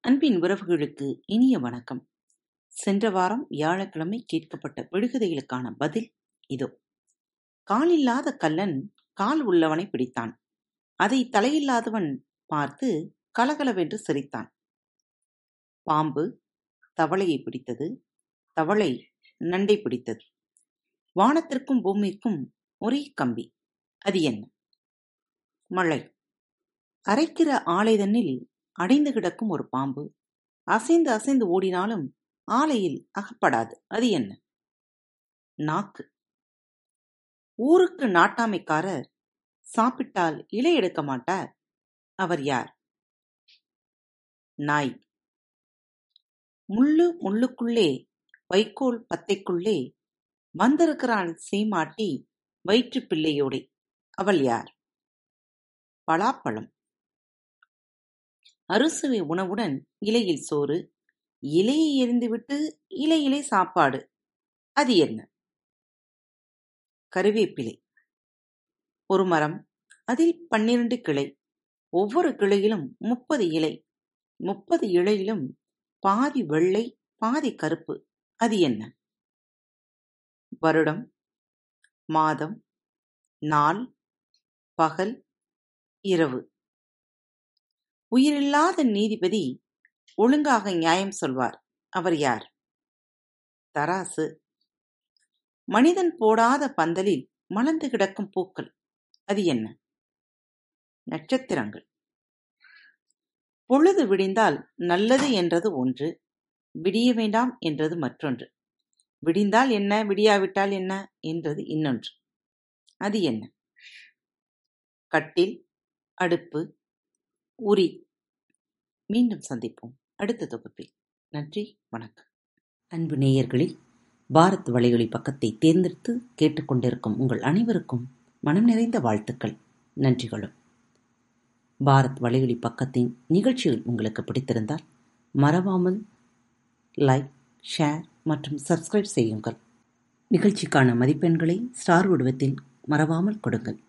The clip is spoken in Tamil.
அன்பின் உறவுகளுக்கு இனிய வணக்கம். சென்ற வாரம் வியாழக்கிழமை கேட்கப்பட்ட விடுகதைகளுக்கான பதில் இதோ. காலில்லாத கல்லன் கால் உள்ளவனை பிடித்தான். அதை தலையில்லாதவன் பார்த்து கலகலவென்று சிரித்தான். பாம்பு தவளையை பிடித்தது தவளை நண்டை பிடித்தது. வானத்திற்கும் பூமிக்கும் ஒரே கம்பி. அது என்ன? மழை. அரைக்கிற ஆலைதன்னில் அடைந்து கிடக்கும் ஒரு பாம்பு. அசைந்து அசைந்து ஓடினாலும் ஆலையில் அகப்படாது. அது என்ன? நாக்கு. ஊருக்கு நாட்டாமைக்காரர் சாப்பிட்டால் இலை எடுக்க மாட்டார். அவர் யார்? நாய். முள்ளு முள்ளுக்குள்ளே வைக்கோல் பத்தைக்குள்ளே வந்திருக்கிறான் சீமாட்டி வயிற்று பிள்ளையோடே. அவள் யார்? பலாப்பழம். அறுசுவை உணவுடன் இலையில் சோறு இலையை எரிந்துவிட்டு இலையிலே சாப்பாடு. அது என்ன? கருவேப்பிலை. ஒரு மரம் அதில் பன்னிரண்டு கிளை. ஒவ்வொரு கிளையிலும் முப்பது இலை. முப்பது இலையிலும் பாதி வெள்ளை பாதி கருப்பு. அது என்ன? வருடம் மாதம் நாள் பகல் இரவு. உயிரில்லாத நீதிபதி ஒழுங்காக நியாயம் சொல்வார். அவர் யார்? தராசு. மனிதன் போடாத பந்தலில் மலர்ந்து கிடக்கும் பூக்கள். அது என்ன? நட்சத்திரங்கள். பொழுது விடிந்தால் நல்லது என்றது ஒன்று விடிய வேண்டாம் என்றது மற்றொன்று. விடிந்தால் என்ன விடியாவிட்டால் என்ன என்றது இன்னொன்று. அது என்ன? கட்டில் அடுப்பு உரி. மீண்டும் சந்திப்போம் அடுத்த தொகுப்பில். நன்றி வணக்கம். அன்பு நேயர்களில் பாரத் வலையொலி பக்கத்தை தேர்ந்தெடுத்து கேட்டுக்கொண்டிருக்கும் உங்கள் அனைவருக்கும் மனம் நிறைந்த வாழ்த்துக்கள் நன்றிகளும். பாரத் வலையொலி பக்கத்தின் நிகழ்ச்சிகள் உங்களுக்கு பிடித்திருந்தால் மறவாமல் லைக் ஷேர் மற்றும் சப்ஸ்கிரைப் செய்யுங்கள். நிகழ்ச்சிக்கான மதிப்பெண்களை ஸ்டார் வடிவத்தில் மறவாமல் கொடுங்கள்.